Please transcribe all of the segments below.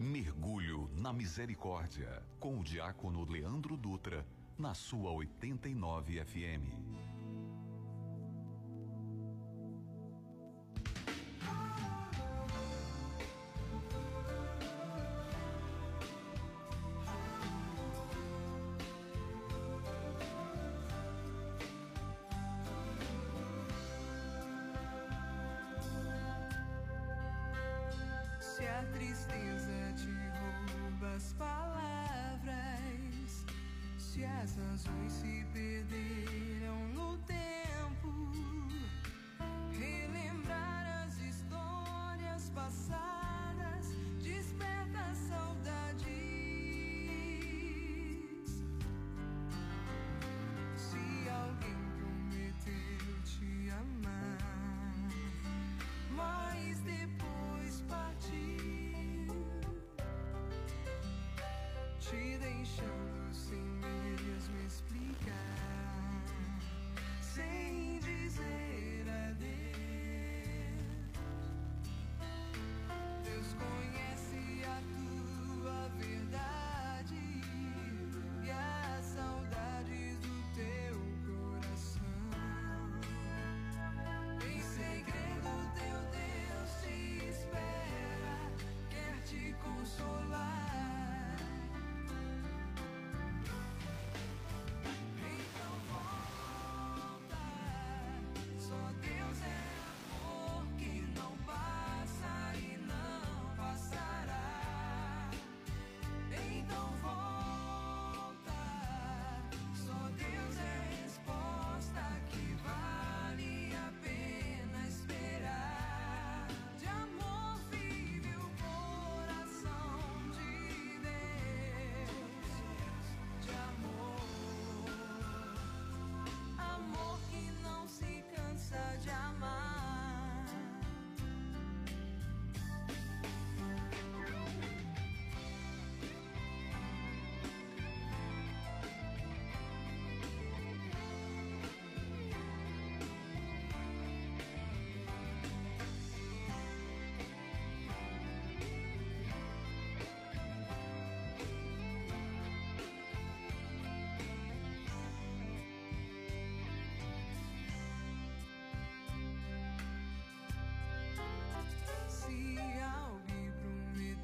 Mergulho na Misericórdia, com o diácono Leandro Dutra, na sua 89 FM.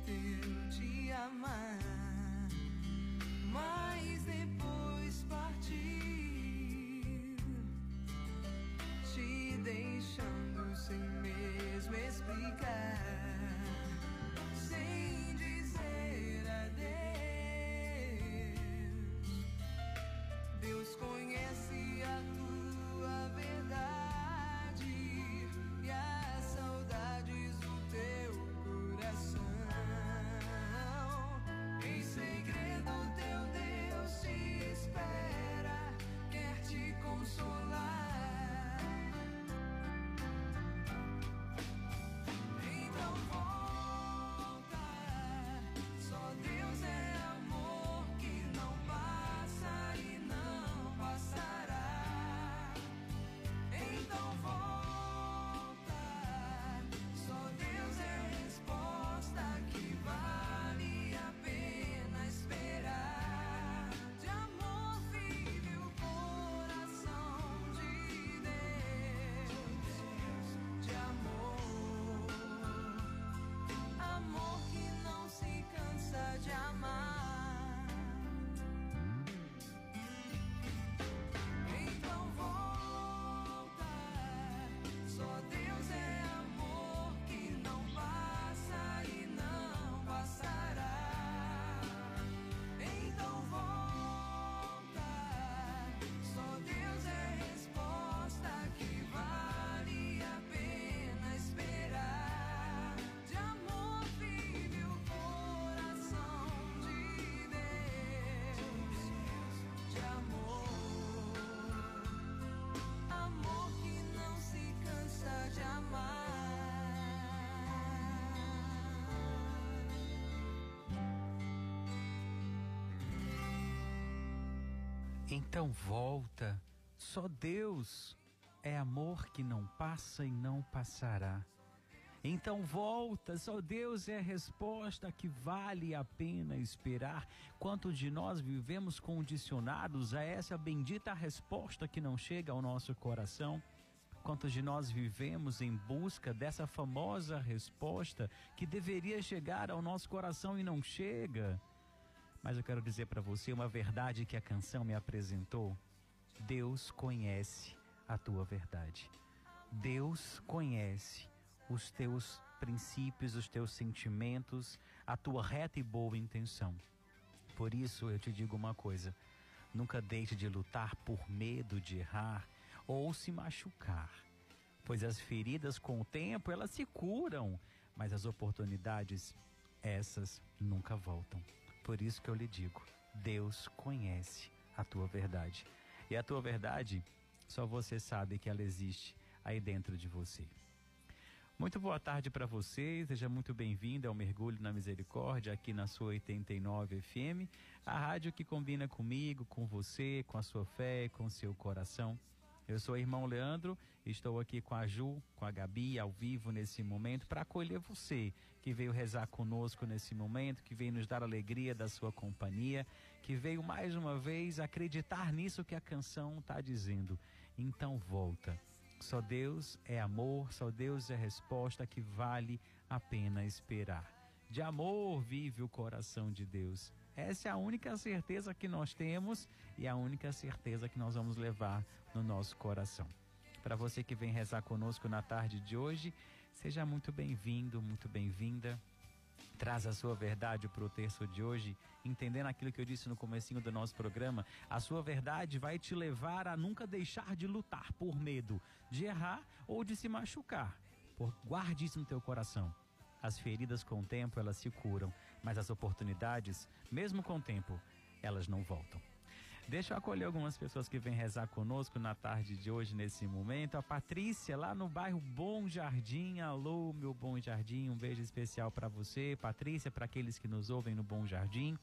eu te amar. Então volta, só Deus é amor que não passa e não passará. Então volta, só Deus é a resposta que vale a pena esperar. Quanto de nós vivemos condicionados a essa bendita resposta que não chega ao nosso coração? Quantos de nós vivemos em busca dessa famosa resposta que deveria chegar ao nosso coração e não chega? Mas eu quero dizer para você uma verdade que a canção me apresentou. Deus conhece a tua verdade. Deus conhece os teus princípios, os teus sentimentos, a tua reta e boa intenção. Por isso eu te digo uma coisa: nunca deixe de lutar por medo de errar ou se machucar, pois as feridas com o tempo elas se curam, mas as oportunidades essas nunca voltam. Por isso que eu lhe digo: Deus conhece a tua verdade. E a tua verdade, só você sabe que ela existe aí dentro de você. Muito boa tarde para você, seja muito bem-vindo ao Mergulho na Misericórdia aqui na sua 89 FM, a rádio que combina comigo, com você, com a sua fé, com seu coração. Eu sou o irmão Leandro, estou aqui com a Ju, com a Gabi, ao vivo nesse momento, para acolher você que veio rezar conosco nesse momento, que veio nos dar alegria da sua companhia, que veio mais uma vez acreditar nisso que a canção está dizendo. Então volta só Deus é amor, só Deus é resposta que vale a pena esperar. De amor vive o coração de Deus. Essa é a única certeza que nós temos e a única certeza que nós vamos levar no nosso coração. Para você que vem rezar conosco na tarde de hoje, seja muito bem-vindo, muito bem-vinda. Traz a sua verdade para o terço de hoje, entendendo aquilo que eu disse no comecinho do nosso programa. A sua verdade vai te levar a nunca deixar de lutar por medo de errar ou de se machucar. Por, guarde isso no teu coração. As feridas com o tempo elas se curam, mas as oportunidades, mesmo com o tempo, elas não voltam. Deixa eu acolher algumas pessoas que vêm rezar conosco na tarde de hoje, nesse momento. A Patrícia, lá no bairro Bom Jardim. Alô, meu Bom Jardim. Um beijo especial para você, Patrícia, para aqueles que nos ouvem no Bom Jardim.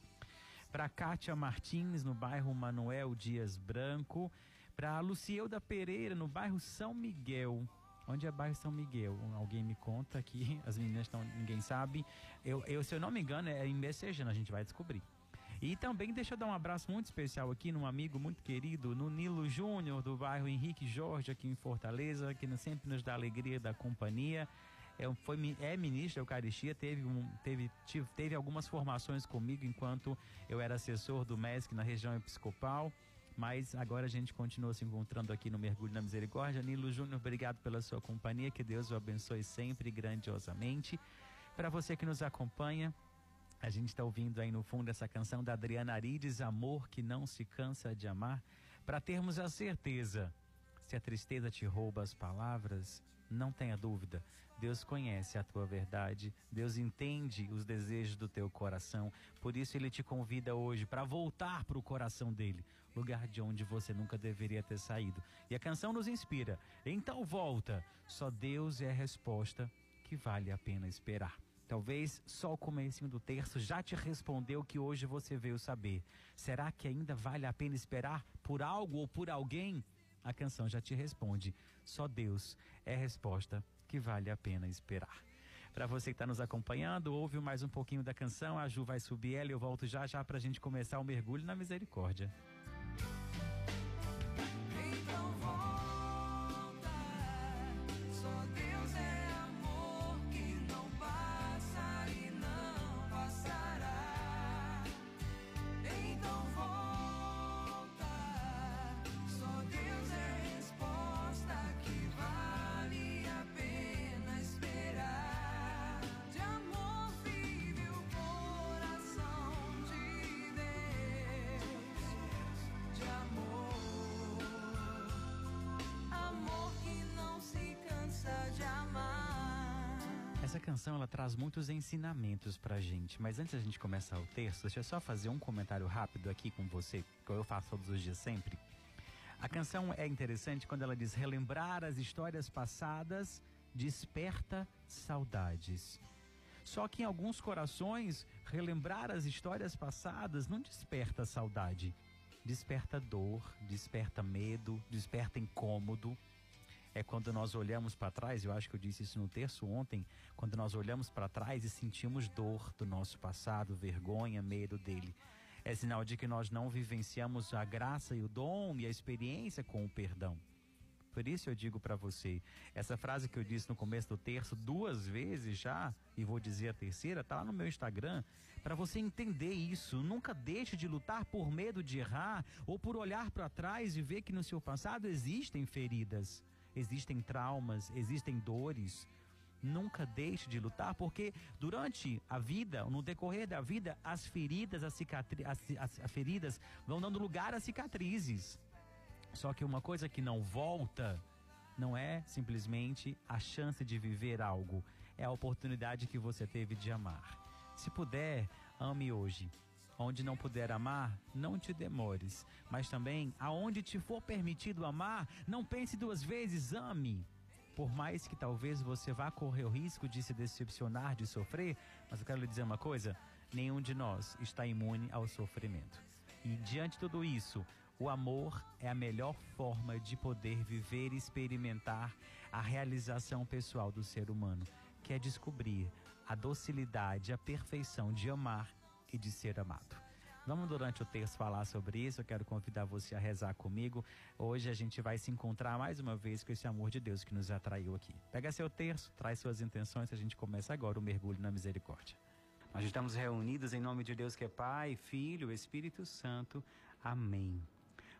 Para Kátia Martins, no bairro Manuel Dias Branco. Para Lucielda Pereira, no bairro São Miguel. Onde é bairro São Miguel? Alguém me conta aqui, as meninas estão, ninguém sabe. Eu, eu, se eu não me engano, é em Messejana, a gente vai descobrir. E também deixa eu dar um abraço muito especial aqui num amigo muito querido, no Nilo Júnior, do bairro Henrique Jorge, aqui em Fortaleza, que sempre nos dá alegria da companhia. É, foi, é ministro da Eucaristia, teve, um, teve, tive, teve algumas formações comigo enquanto eu era assessor do MESC na região episcopal. Mas agora a gente continua se encontrando aqui no Mergulho na Misericórdia. Nilo Júnior, obrigado pela sua companhia. Que Deus o abençoe sempre grandiosamente. Para você que nos acompanha, a gente está ouvindo aí no fundo essa canção da Adriana Arides, Amor que não se cansa de amar, para termos a certeza, se a tristeza te rouba as palavras, não tenha dúvida, Deus conhece a tua verdade, Deus entende os desejos do teu coração, por isso ele te convida hoje para voltar para o coração dele, lugar de onde você nunca deveria ter saído. E a canção nos inspira, então volta, só Deus é a resposta que vale a pena esperar. Talvez só o começo do terço já te respondeu que hoje você veio saber. Será que ainda vale a pena esperar por algo ou por alguém? A canção já te responde. Só Deus é a resposta que vale a pena esperar. Para você que está nos acompanhando, ouve mais um pouquinho da canção. A Ju vai subir ela e eu volto já já para a gente começar o mergulho na misericórdia. Traz muitos ensinamentos pra gente, mas antes da gente começar o texto, deixa eu só fazer um comentário rápido aqui com você, que eu faço todos os dias sempre. A canção é interessante quando ela diz relembrar as histórias passadas desperta saudades. Só que em alguns corações, relembrar as histórias passadas não desperta saudade. Desperta dor, desperta medo, desperta incômodo. É quando nós olhamos para trás, eu acho que eu disse isso no terço ontem, quando nós olhamos para trás e sentimos dor do nosso passado, vergonha, medo dele. É sinal de que nós não vivenciamos a graça e o dom e a experiência com o perdão. Por isso eu digo para você, essa frase que eu disse no começo do terço duas vezes já, e vou dizer a terceira, está lá no meu Instagram, para você entender isso. Nunca deixe de lutar por medo de errar ou por olhar para trás e ver que no seu passado existem feridas existem traumas, existem dores. Nunca deixe de lutar, porque durante a vida, no decorrer da vida, as feridas, as, cicatri as, as, as feridas vão dando lugar a cicatrizes. Só que uma coisa que não volta não é simplesmente a chance de viver algo, é a oportunidade que você teve de amar. Se puder, ame hoje. Onde não puder amar, não te demores. Mas também, aonde te for permitido amar, não pense duas vezes, ame. Por mais que talvez você vá correr o risco de se decepcionar, de sofrer, mas eu quero lhe dizer uma coisa: nenhum de nós está imune ao sofrimento. E diante de tudo isso, o amor é a melhor forma de poder viver e experimentar a realização pessoal do ser humano, que é descobrir a docilidade, a perfeição de amar e de ser amado. Vamos durante o texto falar sobre isso. Eu quero convidar você a rezar comigo. Hoje a gente vai se encontrar mais uma vez com esse amor de Deus que nos atraiu aqui. Pega seu terço, traz suas intenções. A gente começa agora o mergulho na misericórdia. Nós estamos reunidos em nome de Deus que é Pai, Filho, Espírito Santo. Amém.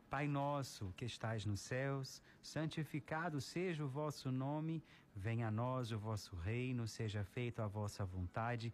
Pai nosso que estais nos céus, santificado seja o vosso nome. Venha a nós o vosso reino. Seja feita a vossa vontade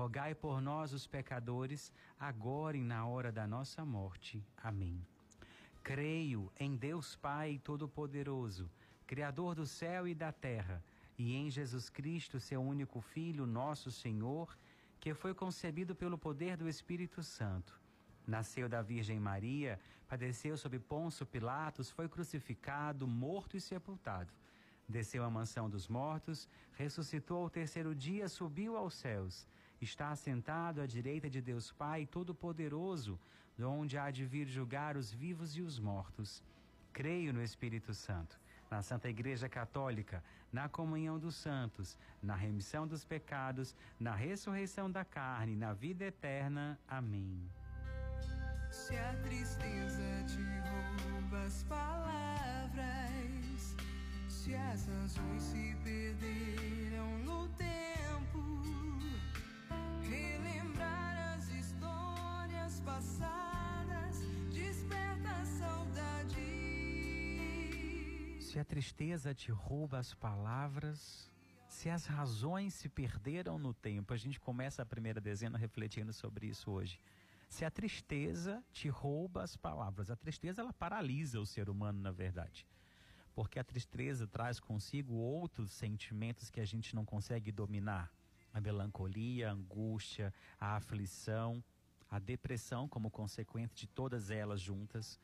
rogai por nós, os pecadores, agora e na hora da nossa morte. Amém. Creio em Deus Pai Todo-Poderoso, Criador do céu e da terra, e em Jesus Cristo, seu único Filho, nosso Senhor, que foi concebido pelo poder do Espírito Santo. Nasceu da Virgem Maria, padeceu sob Ponço Pilatos, foi crucificado, morto e sepultado Desceu à mansão dos mortos, ressuscitou ao terceiro dia, subiu aos céus. Está assentado à direita de Deus Pai Todo-Poderoso, de onde há de vir julgar os vivos e os mortos. Creio no Espírito Santo, na Santa Igreja Católica, na comunhão dos santos, na remissão dos pecados, na ressurreição da carne, na vida eterna. Amém. Se a tristeza te rouba as palavras se as razões se perderam passadas desperta saudade. Se a tristeza te rouba as palavras, se as razões se perderam no tempo, a gente começa a primeira dezena refletindo sobre isso hoje. Se a tristeza te rouba as palavras, a tristeza ela paralisa o ser humano, na verdade porque a tristeza traz consigo outros sentimentos que a gente não consegue dominar. A melancolia, a angústia, a aflição, a depressão como consequência de todas elas juntas.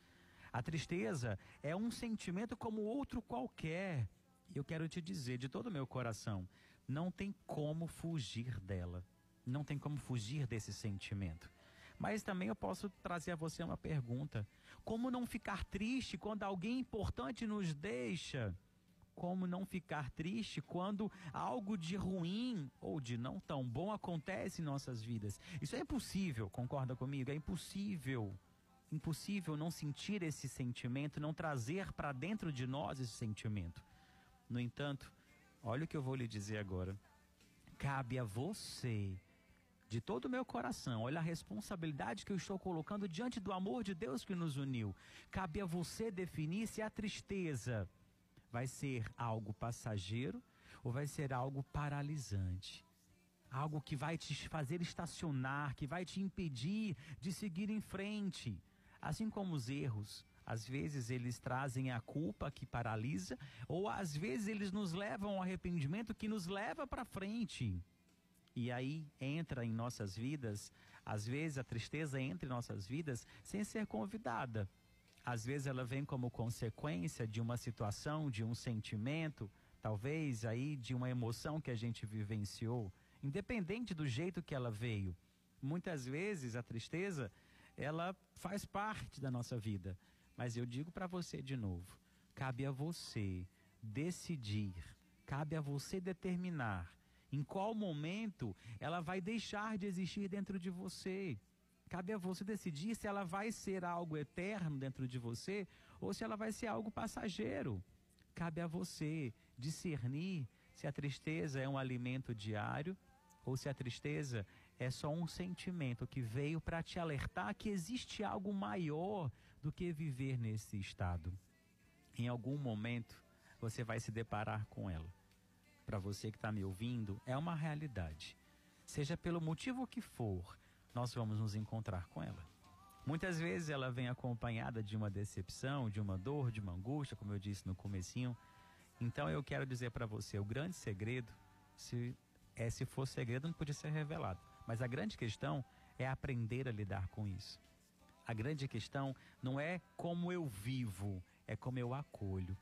A tristeza é um sentimento como outro qualquer. E eu quero te dizer de todo o meu coração, não tem como fugir dela. Não tem como fugir desse sentimento. Mas também eu posso trazer a você uma pergunta: como não ficar triste quando alguém importante nos deixa? Como não ficar triste quando algo de ruim ou de não tão bom acontece em nossas vidas? Isso é impossível, concorda comigo? É impossível. Impossível não sentir esse sentimento, não trazer para dentro de nós esse sentimento. No entanto, olha o que eu vou lhe dizer agora. Cabe a você de todo o meu coração, olha a responsabilidade que eu estou colocando diante do amor de Deus que nos uniu. Cabe a você definir se a tristeza vai ser algo passageiro ou vai ser algo paralisante. Algo que vai te fazer estacionar, que vai te impedir de seguir em frente. Assim como os erros, Às vezes eles trazem a culpa que paralisa, ou às vezes eles nos levam ao arrependimento que nos leva para frente. E aí entra em nossas vidas, às vezes a tristeza entra em nossas vidas sem ser convidada. Às vezes ela vem como consequência de uma situação, de um sentimento, talvez aí de uma emoção que a gente vivenciou, independente do jeito que ela veio. Muitas vezes a tristeza, ela faz parte da nossa vida. Mas eu digo para você de novo: cabe a você decidir, cabe a você determinar em qual momento ela vai deixar de existir dentro de você. Cabe a você decidir se ela vai ser algo eterno dentro de você ou se ela vai ser algo passageiro. Cabe a você discernir se a tristeza é um alimento diário ou se a tristeza é só um sentimento que veio para te alertar que existe algo maior do que viver nesse estado. Em algum momento você vai se deparar com ela. Para você que está me ouvindo, é uma realidade. Seja pelo motivo que for, nós vamos nos encontrar com ela. Muitas vezes ela vem acompanhada de uma decepção, de uma dor, de uma angústia, como eu disse no comecinho. Então eu quero dizer para você, o grande segredo, se é se for segredo não podia ser revelado, mas a grande questão é aprender a lidar com isso. A grande questão não é como eu vivo, é como eu acolho.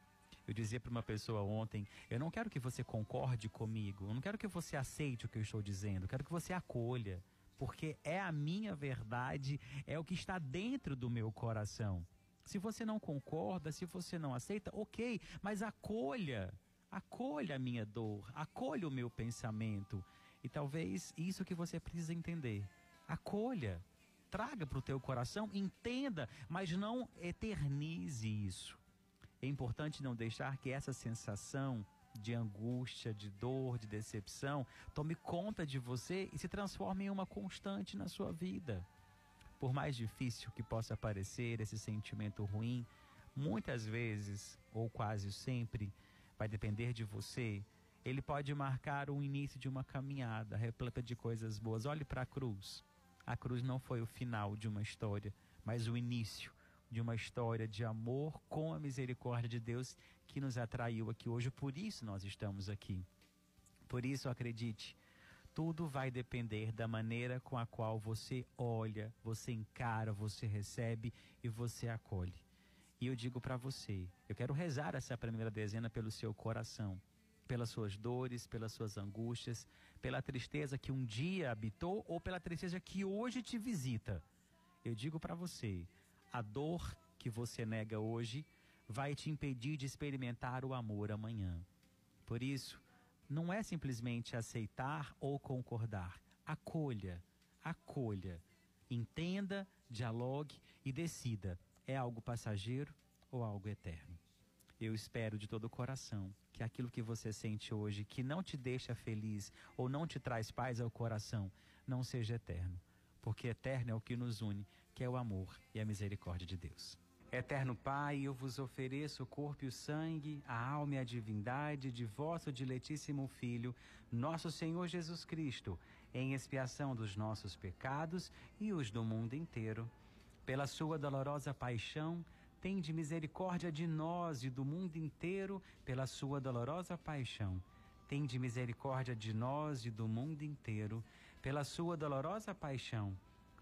Eu dizia para uma pessoa ontem: eu não quero que você concorde comigo, eu não quero que você aceite o que eu estou dizendo, eu quero que você acolha, porque é a minha verdade, é o que está dentro do meu coração. Se você não concorda, se você não aceita, ok, mas acolha, acolha a minha dor, acolha o meu pensamento. E talvez isso que você precisa entender. Acolha traga para o teu coração, entenda, mas não eternize isso. É importante não deixar que essa sensação de angústia, de dor, de decepção, tome conta de você e se transforme em uma constante na sua vida. Por mais difícil que possa parecer esse sentimento ruim, muitas vezes, ou quase sempre, vai depender de você. Ele pode marcar o início de uma caminhada repleta de coisas boas. Olhe para a cruz. A cruz não foi o final de uma história, mas o início de uma história de amor com a misericórdia de Deus que nos atraiu aqui hoje. Por isso nós estamos aqui. Por isso, acredite, tudo vai depender da maneira com a qual você olha, você encara, você recebe e você acolhe. E eu digo para você, eu quero rezar essa primeira dezena pelo seu coração pelas suas dores, pelas suas angústias, pela tristeza que um dia habitou ou pela tristeza que hoje te visita. Eu digo para você, a dor que você nega hoje vai te impedir de experimentar o amor amanhã. Por isso, não é simplesmente aceitar ou concordar. Acolha, acolha, entenda, dialogue e decida: é algo passageiro ou algo eterno. Eu espero de todo o coração que aquilo que você sente hoje, que não te deixa feliz ou não te traz paz ao coração, não seja eterno. Porque eterno é o que nos une, que é o amor e a misericórdia de Deus. Eterno Pai, eu vos ofereço o corpo e o sangue, a alma e a divindade de vosso diletíssimo Filho, nosso Senhor Jesus Cristo, em expiação dos nossos pecados e os do mundo inteiro. Pela sua dolorosa paixão, tende misericórdia de nós e do mundo inteiro pela sua dolorosa paixão. Tende misericórdia de nós e do mundo inteiro pela sua dolorosa paixão.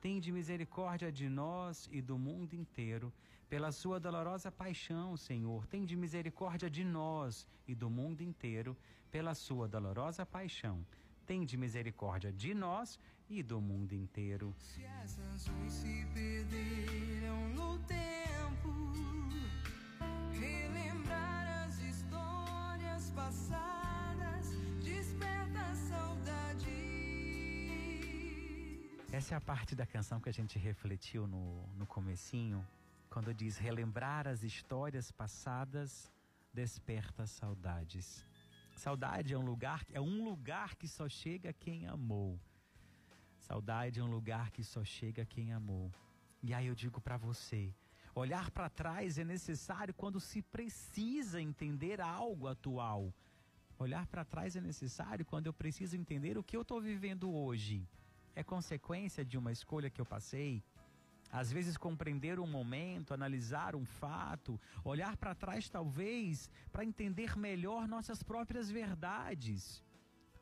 Tende misericórdia de nós e do mundo inteiro pela sua dolorosa paixão, Senhor. Tende misericórdia de nós e do mundo inteiro pela sua dolorosa paixão. Tende misericórdia de nós e do mundo inteiro. Se as razões se perderam no tempo Relembrar as histórias passadas Essa é a parte da canção que a gente refletiu no, no comecinho, quando diz relembrar as histórias passadas desperta saudades. Saudade é um lugar, é um lugar que só chega quem amou. Saudade é um lugar que só chega quem amou. E aí eu digo para você, olhar para trás é necessário quando se precisa entender algo atual. Olhar para trás é necessário quando eu preciso entender o que eu estou vivendo hoje. É consequência de uma escolha que eu passei? Às vezes, compreender um momento, analisar um fato, olhar para trás, talvez, para entender melhor nossas próprias verdades.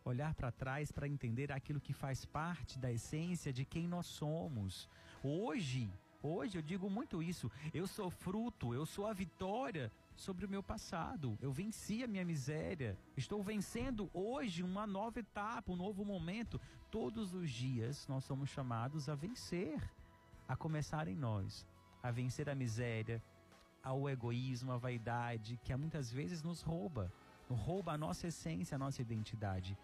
Olhar para trás para entender aquilo que faz parte da essência de quem nós somos. Hoje, hoje eu digo muito isso. Eu sou fruto, eu sou a vitória sobre o meu passado. Eu venci a minha miséria. Estou vencendo hoje uma nova etapa, um novo momento. Todos os dias nós somos chamados a vencer, a começar em nós, a vencer a miséria, ao egoísmo, a vaidade, que muitas vezes nos rouba, rouba a nossa essência, a nossa identidade.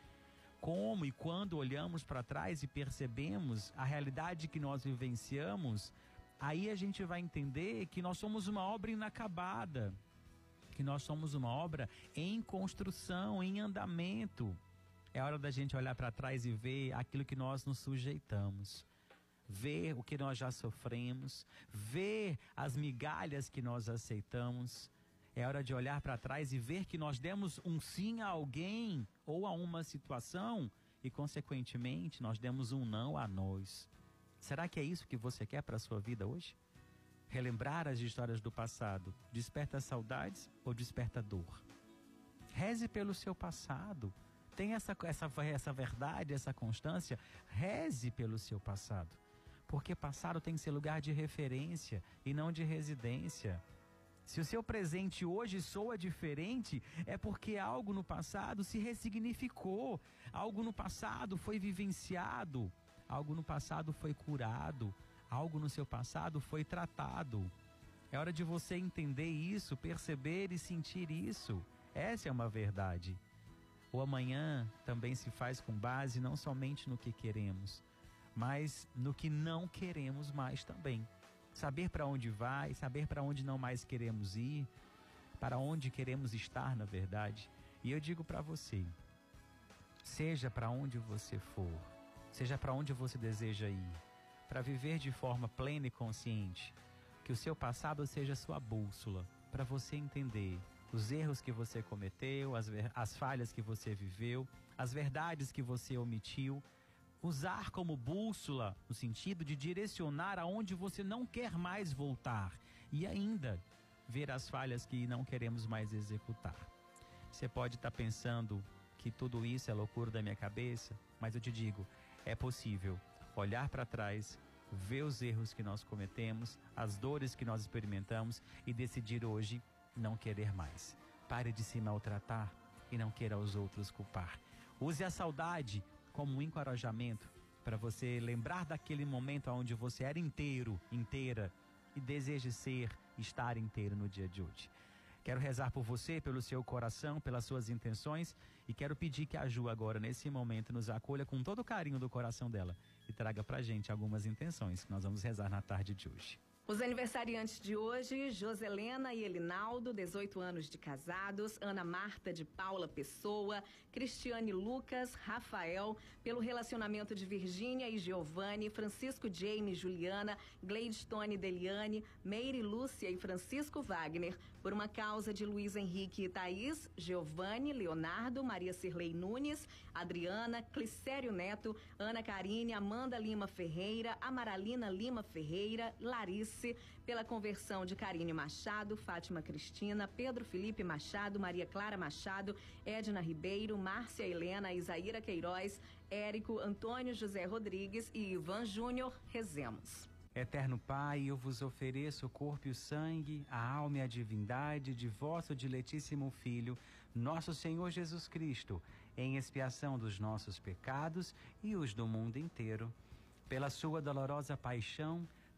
Como e quando olhamos para trás e percebemos a realidade que nós vivenciamos, aí a gente vai entender que nós somos uma obra inacabada, que nós somos uma obra em construção, em andamento. É hora da gente olhar para trás e ver aquilo que nós nos sujeitamos. Ver o que nós já sofremos, ver as migalhas que nós aceitamos. É hora de olhar para trás e ver que nós demos um sim a alguém ou a uma situação e, consequentemente, nós demos um não a nós. Será que é isso que você quer para a sua vida hoje? Relembrar as histórias do passado desperta saudades ou desperta dor? Reze pelo seu passado. Tenha essa, essa, essa verdade, essa constância. Reze pelo seu passado. Porque passado tem que ser lugar de referência e não de residência. Se o seu presente hoje soa diferente, é porque algo no passado se ressignificou, algo no passado foi vivenciado, algo no passado foi curado, Algo no seu passado foi tratado. É hora de você entender isso, perceber e sentir isso. Essa é uma verdade. O amanhã também se faz com base não somente no que queremos, mas no que não queremos mais também. Saber para onde vai, saber para onde não mais queremos ir, para onde queremos estar, na verdade. E eu digo para você: seja para onde você for, seja para onde você deseja ir, para viver de forma plena e consciente. Que o seu passado seja sua bússola, para você entender os erros que você cometeu, as, as falhas que você viveu, as verdades que você omitiu. Usar como bússola no sentido de direcionar aonde você não quer mais voltar e ainda ver as falhas que não queremos mais executar. Você pode estar tá pensando que tudo isso é loucura da minha cabeça, mas eu te digo, é possível olhar para trás, ver os erros que nós cometemos, as dores que nós experimentamos e decidir hoje não querer mais. Pare de se maltratar e não queira os outros culpar. Use a saudade como um encorajamento para você lembrar daquele momento onde você era inteiro, inteira e deseje ser, estar inteiro no dia de hoje. Quero rezar por você, pelo seu coração, pelas suas intenções e quero pedir que a Ju agora, nesse momento, nos acolha com todo o carinho do coração dela e traga pra gente algumas intenções que nós vamos rezar na tarde de hoje. Os aniversariantes de hoje, Joselena e Elinaldo, 18 anos de casados, Ana Marta de Paula Pessoa, Cristiane Lucas, Rafael, pelo relacionamento de Virgínia e Giovanni, Francisco Jaime Juliana, Gladstone Deliane, Meire Lúcia e Francisco Wagner, por uma causa de Luiz Henrique e Thaís, Giovanni, Leonardo, Maria Cirlei Nunes, Adriana, Clicério Neto, Ana Karine, Amanda Lima Ferreira, Amaralina Lima Ferreira, Pela conversão de Karine Machado, Fátima Cristina, Pedro Felipe Machado, Maria Clara Machado, Edna Ribeiro, Márcia Helena, Isaíra Queiroz, Érico, Antônio José Rodrigues e Ivan Júnior, rezemos. Eterno Pai, eu vos ofereço o corpo e o sangue, a alma e a divindade de vosso diletíssimo Filho, nosso Senhor Jesus Cristo, em expiação dos nossos pecados e os do mundo inteiro. Pela sua dolorosa paixão,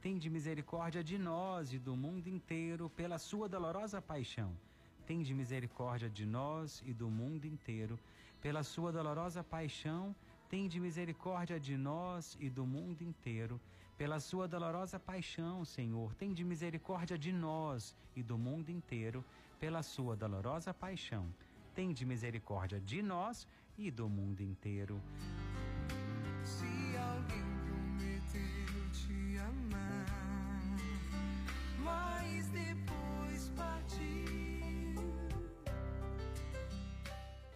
tende misericórdia de nós e do mundo inteiro. Pela sua dolorosa paixão, tende misericórdia de nós e do mundo inteiro. Pela sua dolorosa paixão, tende misericórdia de nós e do mundo inteiro. Pela sua dolorosa paixão, Senhor, tende misericórdia de nós e do mundo inteiro. Pela sua dolorosa paixão, tende misericórdia de nós e do mundo inteiro. Se alguém mas depois partiu.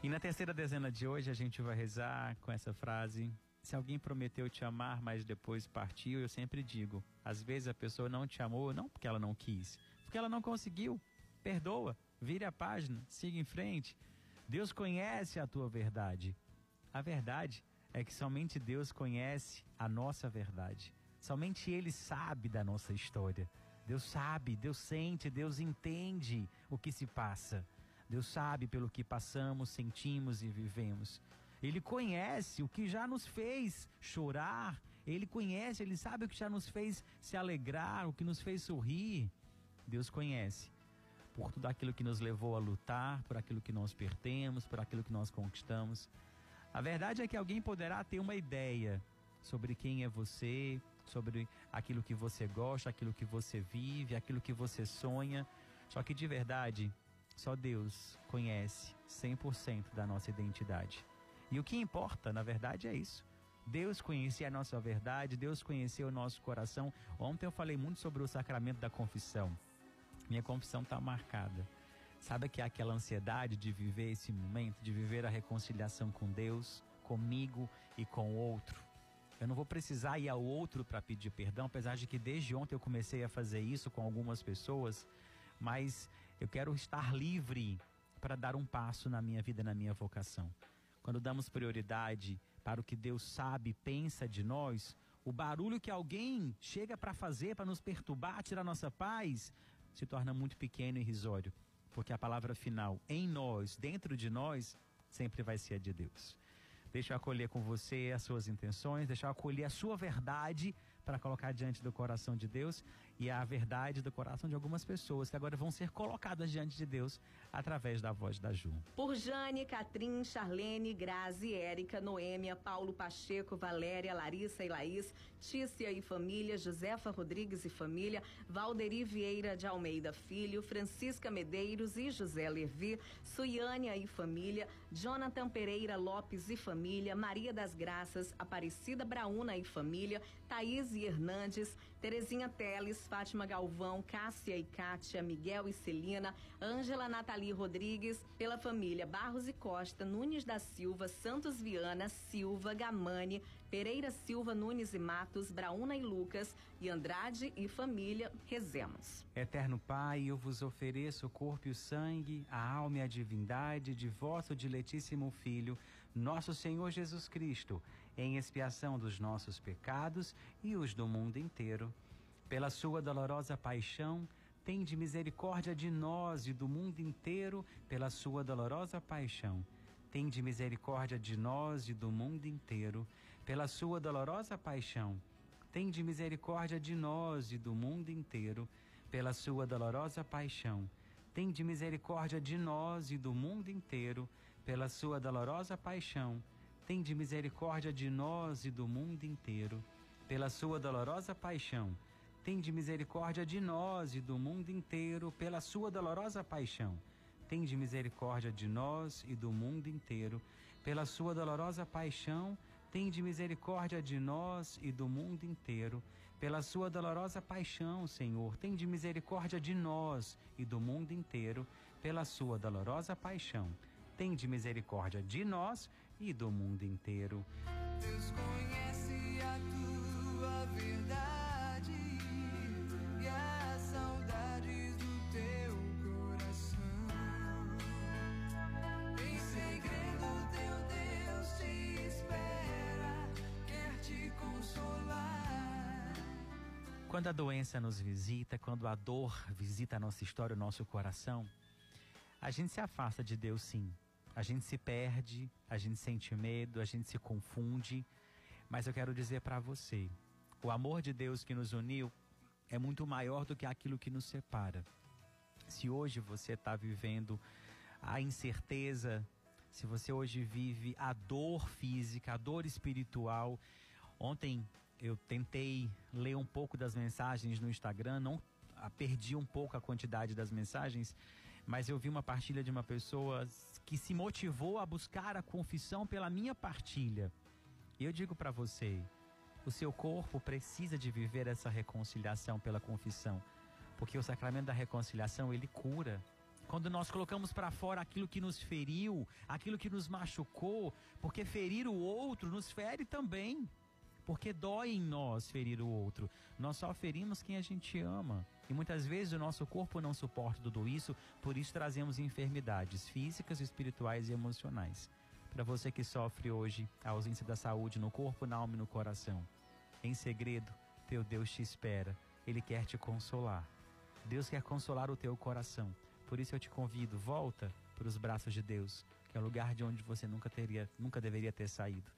E na terceira dezena de hoje a gente vai rezar com essa frase. Se alguém prometeu te amar, mas depois partiu, eu sempre digo: às vezes a pessoa não te amou, não porque ela não quis, porque ela não conseguiu. Perdoa, vire a página, siga em frente. Deus conhece a tua verdade. A verdade é que somente Deus conhece a nossa verdade. Somente Ele sabe da nossa história. Deus sabe, Deus sente, Deus entende o que se passa. Deus sabe pelo que passamos, sentimos e vivemos. Ele conhece o que já nos fez chorar. Ele conhece, ele sabe o que já nos fez se alegrar, o que nos fez sorrir. Deus conhece por tudo aquilo que nos levou a lutar, por aquilo que nós perdemos, por aquilo que nós conquistamos. A verdade é que alguém poderá ter uma ideia sobre quem é você, sobre aquilo que você gosta, aquilo que você vive, aquilo que você sonha. Só que de verdade, só Deus conhece 100% da nossa identidade. E o que importa, na verdade, é isso. Deus conhecia a nossa verdade, Deus conheceu o nosso coração. Ontem eu falei muito sobre o sacramento da confissão. Minha confissão está marcada. Sabe que é aquela ansiedade de viver esse momento, de viver a reconciliação com Deus, comigo e com o outro. Eu não vou precisar ir ao outro para pedir perdão, apesar de que desde ontem eu comecei a fazer isso com algumas pessoas, mas eu quero estar livre para dar um passo na minha vida, na minha vocação. Quando damos prioridade para o que Deus sabe, pensa de nós, o barulho que alguém chega para fazer, para nos perturbar, tirar nossa paz, se torna muito pequeno e irrisório, porque a palavra final em nós, dentro de nós, sempre vai ser a de Deus. Deixa eu acolher com você as suas intenções, deixa eu acolher a sua verdade para colocar diante do coração de Deus e a verdade do coração de algumas pessoas que agora vão ser colocadas diante de Deus através da voz da Ju. Por Jane, Catrim, Charlene, Grazi, Érica, Noêmia, Paulo Pacheco, Valéria, Larissa e Laís, Tícia e família, Josefa Rodrigues e família, Valderi Vieira de Almeida Filho, Francisca Medeiros e José Levi, Suiânia e família, Jonathan Pereira Lopes e família, Maria das Graças, Aparecida Brauna e família, Thaís e Hernandes, Terezinha Teles, Fátima Galvão, Cássia e Kátia, Miguel e Celina, Ângela Nathalie Rodrigues, pela família Barros e Costa, Nunes da Silva, Santos Viana, Silva, Gamani, Pereira Silva, Nunes e Matos, Brauna e Lucas e Andrade e família, rezemos. Eterno Pai, eu vos ofereço o corpo e o sangue, a alma e a divindade de vosso diletíssimo Filho, nosso Senhor Jesus Cristo, em expiação dos nossos pecados e os do mundo inteiro. Pela sua dolorosa paixão, tende misericórdia de nós e do mundo inteiro, pela sua dolorosa paixão. Tende misericórdia de nós e do mundo inteiro, pela sua dolorosa paixão. Tende misericórdia de nós e do mundo inteiro, pela sua dolorosa paixão. Tende misericórdia de nós e do mundo inteiro, pela sua dolorosa paixão tende misericórdia de nós e do mundo inteiro. Pela sua dolorosa paixão, tende misericórdia de nós e do mundo inteiro. Pela sua dolorosa paixão, tende misericórdia de nós e do mundo inteiro. Pela sua dolorosa paixão, tende misericórdia de nós e do mundo inteiro. Pela sua dolorosa paixão, Senhor, tende misericórdia de nós e do mundo inteiro. Pela sua dolorosa paixão, tende misericórdia de nós e do mundo inteiro. Deus conhece a tua verdade e as saudades do teu coração. Em segredo, teu Deus te espera, quer te consolar. Quando a doença nos visita, quando a dor visita a nossa história, o nosso coração, a gente se afasta de Deus sim. A gente se perde, a gente sente medo, a gente se confunde. Mas eu quero dizer para você: o amor de Deus que nos uniu é muito maior do que aquilo que nos separa. Se hoje você está vivendo a incerteza, se você hoje vive a dor física, a dor espiritual. Ontem eu tentei ler um pouco das mensagens no Instagram, não perdi um pouco a quantidade das mensagens, mas eu vi uma partilha de uma pessoa que se motivou a buscar a confissão pela minha partilha. E eu digo para você, o seu corpo precisa de viver essa reconciliação pela confissão, porque o sacramento da reconciliação ele cura. Quando nós colocamos para fora aquilo que nos feriu, aquilo que nos machucou, porque ferir o outro nos fere também. Porque dói em nós ferir o outro. Nós só ferimos quem a gente ama. E muitas vezes o nosso corpo não suporta tudo isso, por isso trazemos enfermidades físicas, espirituais e emocionais. Para você que sofre hoje a ausência da saúde no corpo, na alma e no coração, em segredo, teu Deus te espera. Ele quer te consolar. Deus quer consolar o teu coração. Por isso eu te convido, volta para os braços de Deus, que é o lugar de onde você nunca teria, nunca deveria ter saído.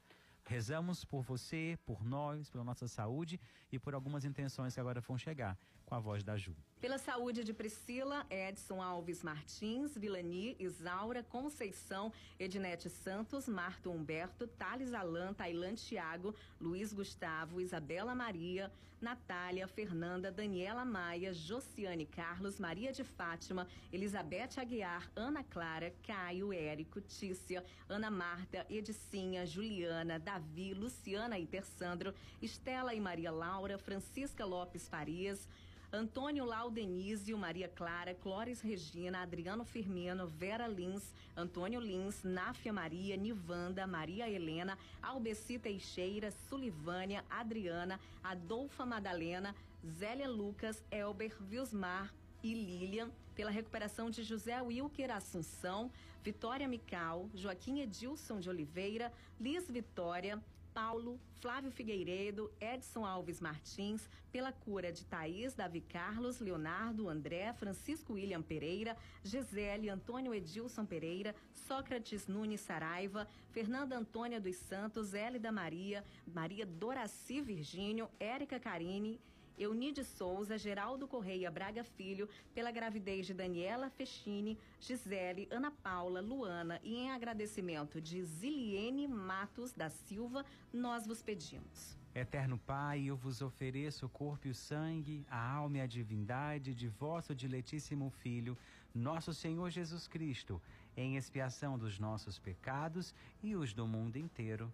Rezamos por você, por nós, pela nossa saúde e por algumas intenções que agora vão chegar com a voz da Ju. Pela saúde de Priscila, Edson Alves Martins, Vilani, Isaura, Conceição, Ednete Santos, Marto Humberto, Thales Alan, Tailan Tiago, Luiz Gustavo, Isabela Maria, Natália, Fernanda, Daniela Maia, Josiane Carlos, Maria de Fátima, Elizabeth Aguiar, Ana Clara, Caio, Érico, Tícia, Ana Marta, Edicinha, Juliana, Davi, Luciana e Tersandro, Estela e Maria Laura, Francisca Lopes Farias, Antônio Laudenísio, Maria Clara, Clóris Regina, Adriano Firmino, Vera Lins, Antônio Lins, Náfia Maria, Nivanda, Maria Helena, Albeci Teixeira, Sulivânia, Adriana, Adolfa Madalena, Zélia Lucas, Elber, Vilsmar e Lilian, pela recuperação de José Wilker Assunção, Vitória Mical, Joaquim Edilson de Oliveira, Liz Vitória, Paulo, Flávio Figueiredo, Edson Alves Martins, pela cura de Thaís, Davi Carlos, Leonardo, André, Francisco William Pereira, Gisele, Antônio Edilson Pereira, Sócrates Nunes Saraiva, Fernanda Antônia dos Santos, Hélida Maria, Maria Doraci Virgínio, Érica Carine, Eunide Souza, Geraldo Correia Braga Filho, pela gravidez de Daniela Fechini, Gisele, Ana Paula, Luana e em agradecimento de Ziliene Matos da Silva, nós vos pedimos. Eterno Pai, eu vos ofereço o corpo e o sangue, a alma e a divindade de vosso diletíssimo Filho, nosso Senhor Jesus Cristo, em expiação dos nossos pecados e os do mundo inteiro.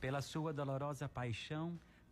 Pela sua dolorosa paixão,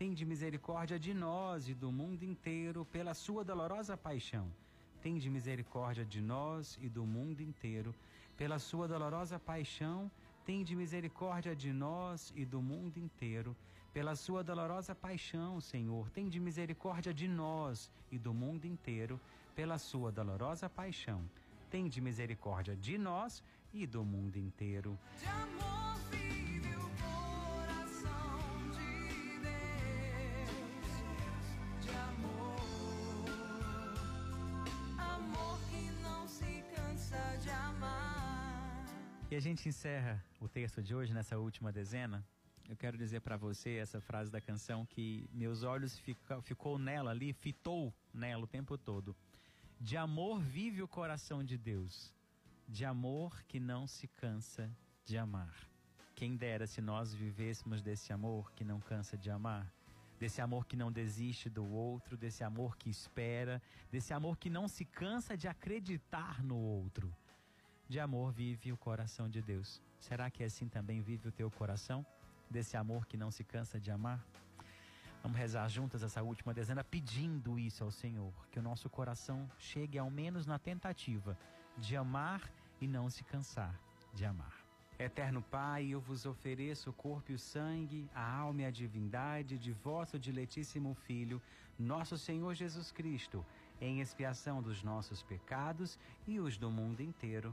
Tende misericórdia de nós e do mundo inteiro pela sua dolorosa paixão. Tende misericórdia de nós e do mundo inteiro pela sua dolorosa paixão. Tende misericórdia de nós e do mundo inteiro pela sua dolorosa paixão, Senhor. Tende misericórdia de nós e do mundo inteiro pela sua dolorosa paixão. Tende misericórdia de nós e do mundo inteiro. De amor E a gente encerra o texto de hoje nessa última dezena. Eu quero dizer para você essa frase da canção que meus olhos fica, ficou nela ali, fitou nela o tempo todo. De amor vive o coração de Deus, de amor que não se cansa de amar. Quem dera se nós vivêssemos desse amor que não cansa de amar, desse amor que não desiste do outro, desse amor que espera, desse amor que não se cansa de acreditar no outro. De amor vive o coração de Deus. Será que assim também vive o teu coração? Desse amor que não se cansa de amar? Vamos rezar juntas essa última dezena pedindo isso ao Senhor, que o nosso coração chegue ao menos na tentativa de amar e não se cansar de amar. Eterno Pai, eu vos ofereço o corpo e o sangue, a alma e a divindade de vosso diletíssimo Filho, nosso Senhor Jesus Cristo, em expiação dos nossos pecados e os do mundo inteiro.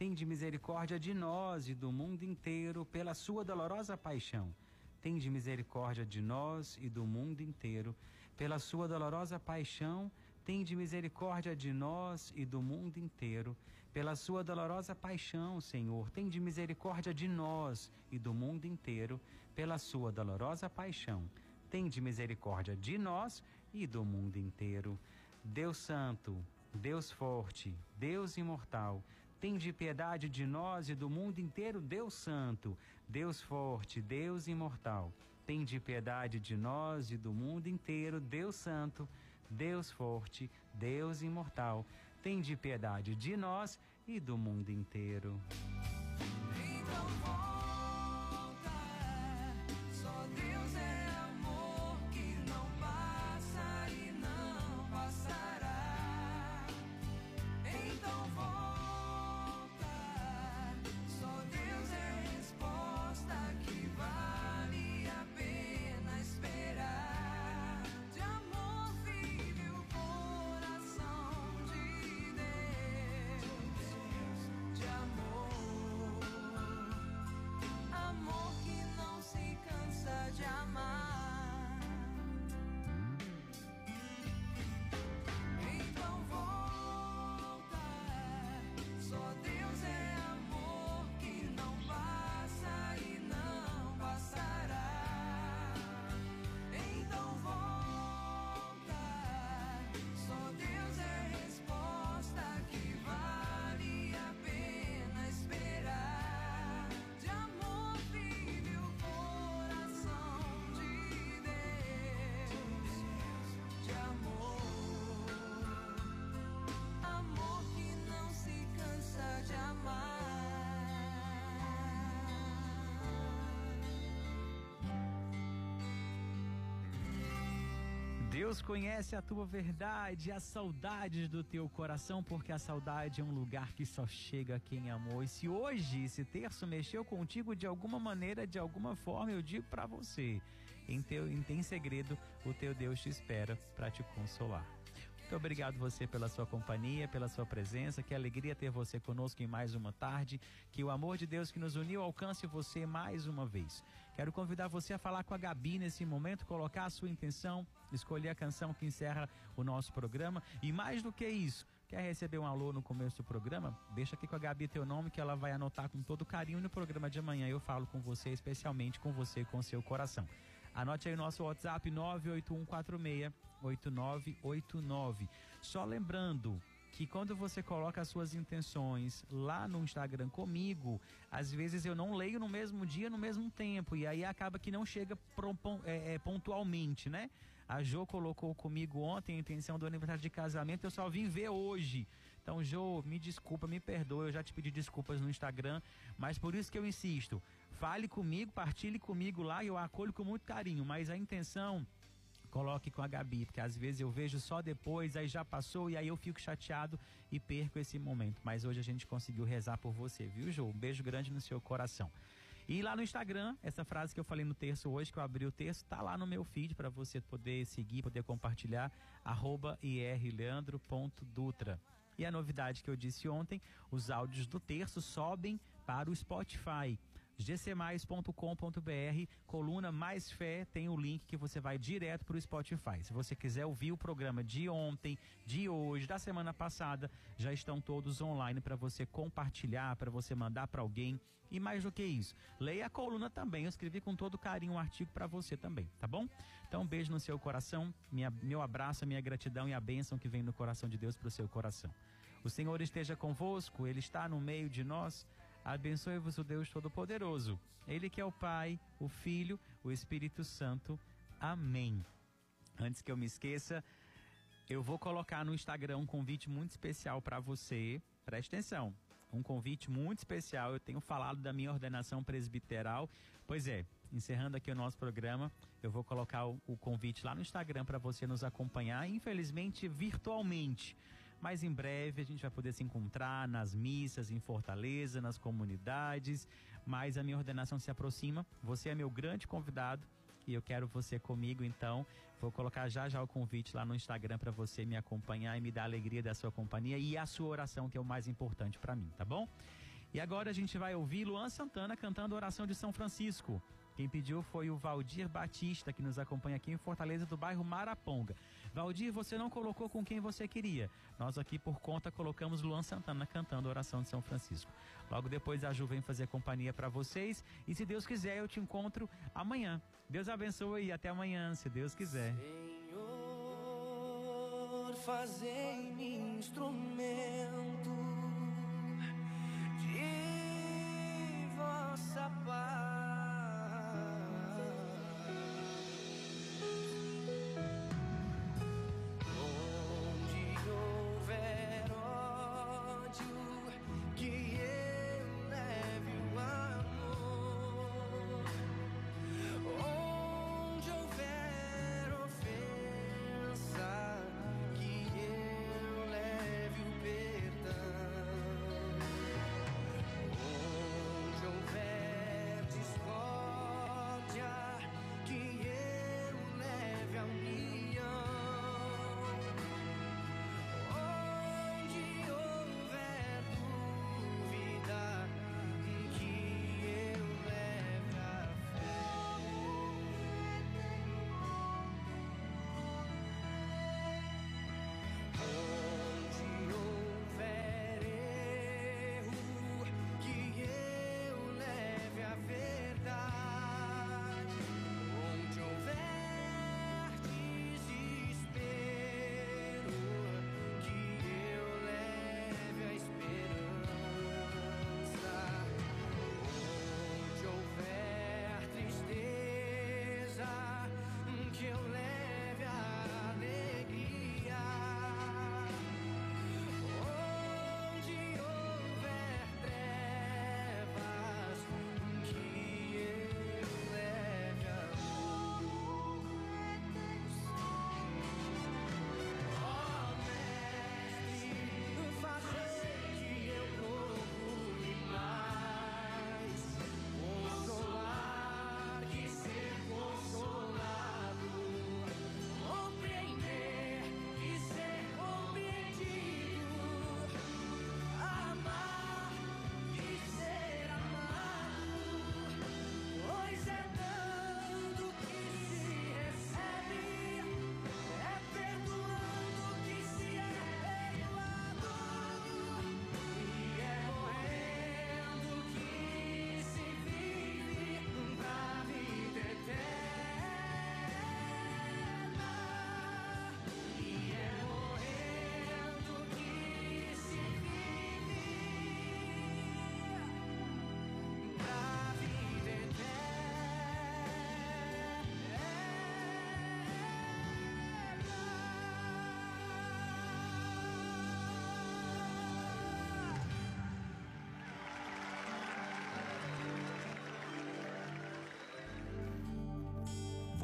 Tende misericórdia de nós e do mundo inteiro, pela sua dolorosa paixão. Tende misericórdia de nós e do mundo inteiro, pela sua dolorosa paixão. Tende misericórdia de nós e do mundo inteiro, pela sua dolorosa paixão, Senhor, tende misericórdia de nós e do mundo inteiro, pela sua dolorosa paixão. Tende misericórdia de nós e do mundo inteiro. Deus Santo, Deus Forte, Deus Imortal, tende piedade de nós e do mundo inteiro, Deus Santo, Deus Forte, Deus Imortal. Tende piedade de nós e do mundo inteiro, Deus Santo, Deus Forte, Deus Imortal tende piedade de nós e do mundo inteiro. Então Deus conhece a tua verdade, as saudades do teu coração, porque a saudade é um lugar que só chega quem amou. E se hoje esse terço mexeu contigo de alguma maneira, de alguma forma, eu digo para você, em teu em tem segredo, o teu Deus te espera para te consolar. Muito obrigado você pela sua companhia, pela sua presença. Que alegria ter você conosco em mais uma tarde. Que o amor de Deus que nos uniu alcance você mais uma vez. Quero convidar você a falar com a Gabi nesse momento, colocar a sua intenção, escolher a canção que encerra o nosso programa. E mais do que isso, quer receber um alô no começo do programa? Deixa aqui com a Gabi teu nome que ela vai anotar com todo carinho no programa de amanhã. Eu falo com você, especialmente com você, com seu coração. Anote aí o nosso WhatsApp 98146 8989. Só lembrando que quando você coloca as suas intenções lá no Instagram comigo, às vezes eu não leio no mesmo dia, no mesmo tempo, e aí acaba que não chega é, é, pontualmente, né? A Jo colocou comigo ontem a intenção do aniversário de casamento, eu só vim ver hoje. Então, Jo, me desculpa, me perdoa, eu já te pedi desculpas no Instagram, mas por isso que eu insisto, fale comigo, partilhe comigo lá, eu acolho com muito carinho, mas a intenção coloque com a Gabi, porque às vezes eu vejo só depois, aí já passou e aí eu fico chateado e perco esse momento. Mas hoje a gente conseguiu rezar por você, viu, Jô? Um beijo grande no seu coração. E lá no Instagram, essa frase que eu falei no terço hoje, que eu abri o texto, tá lá no meu feed para você poder seguir, poder compartilhar, arroba irleandro.dutra. E a novidade que eu disse ontem, os áudios do terço sobem para o Spotify gcmais.com.br, coluna Mais Fé, tem o link que você vai direto para o Spotify. Se você quiser ouvir o programa de ontem, de hoje, da semana passada, já estão todos online para você compartilhar, para você mandar para alguém. E mais do que isso, leia a coluna também. Eu escrevi com todo carinho um artigo para você também, tá bom? Então, um beijo no seu coração, minha, meu abraço, minha gratidão e a bênção que vem no coração de Deus para o seu coração. O Senhor esteja convosco, Ele está no meio de nós. Abençoe-vos o Deus Todo-Poderoso, Ele que é o Pai, o Filho, o Espírito Santo. Amém. Antes que eu me esqueça, eu vou colocar no Instagram um convite muito especial para você. Preste atenção. Um convite muito especial. Eu tenho falado da minha ordenação presbiteral. Pois é, encerrando aqui o nosso programa, eu vou colocar o, o convite lá no Instagram para você nos acompanhar, infelizmente virtualmente. Mas em breve a gente vai poder se encontrar nas missas em Fortaleza, nas comunidades. Mas a minha ordenação se aproxima. Você é meu grande convidado e eu quero você comigo, então vou colocar já já o convite lá no Instagram para você me acompanhar e me dar a alegria da sua companhia e a sua oração que é o mais importante para mim, tá bom? E agora a gente vai ouvir Luan Santana cantando a oração de São Francisco. Quem pediu foi o Valdir Batista, que nos acompanha aqui em Fortaleza, do bairro Maraponga. Valdir, você não colocou com quem você queria. Nós aqui, por conta, colocamos Luan Santana cantando a oração de São Francisco. Logo depois, a Ju vem fazer companhia para vocês. E se Deus quiser, eu te encontro amanhã. Deus abençoe e até amanhã, se Deus quiser. Senhor, fazei-me instrumento de vossa paz.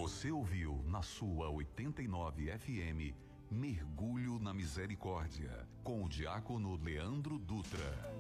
Você ouviu na sua 89 FM Mergulho na Misericórdia com o diácono Leandro Dutra.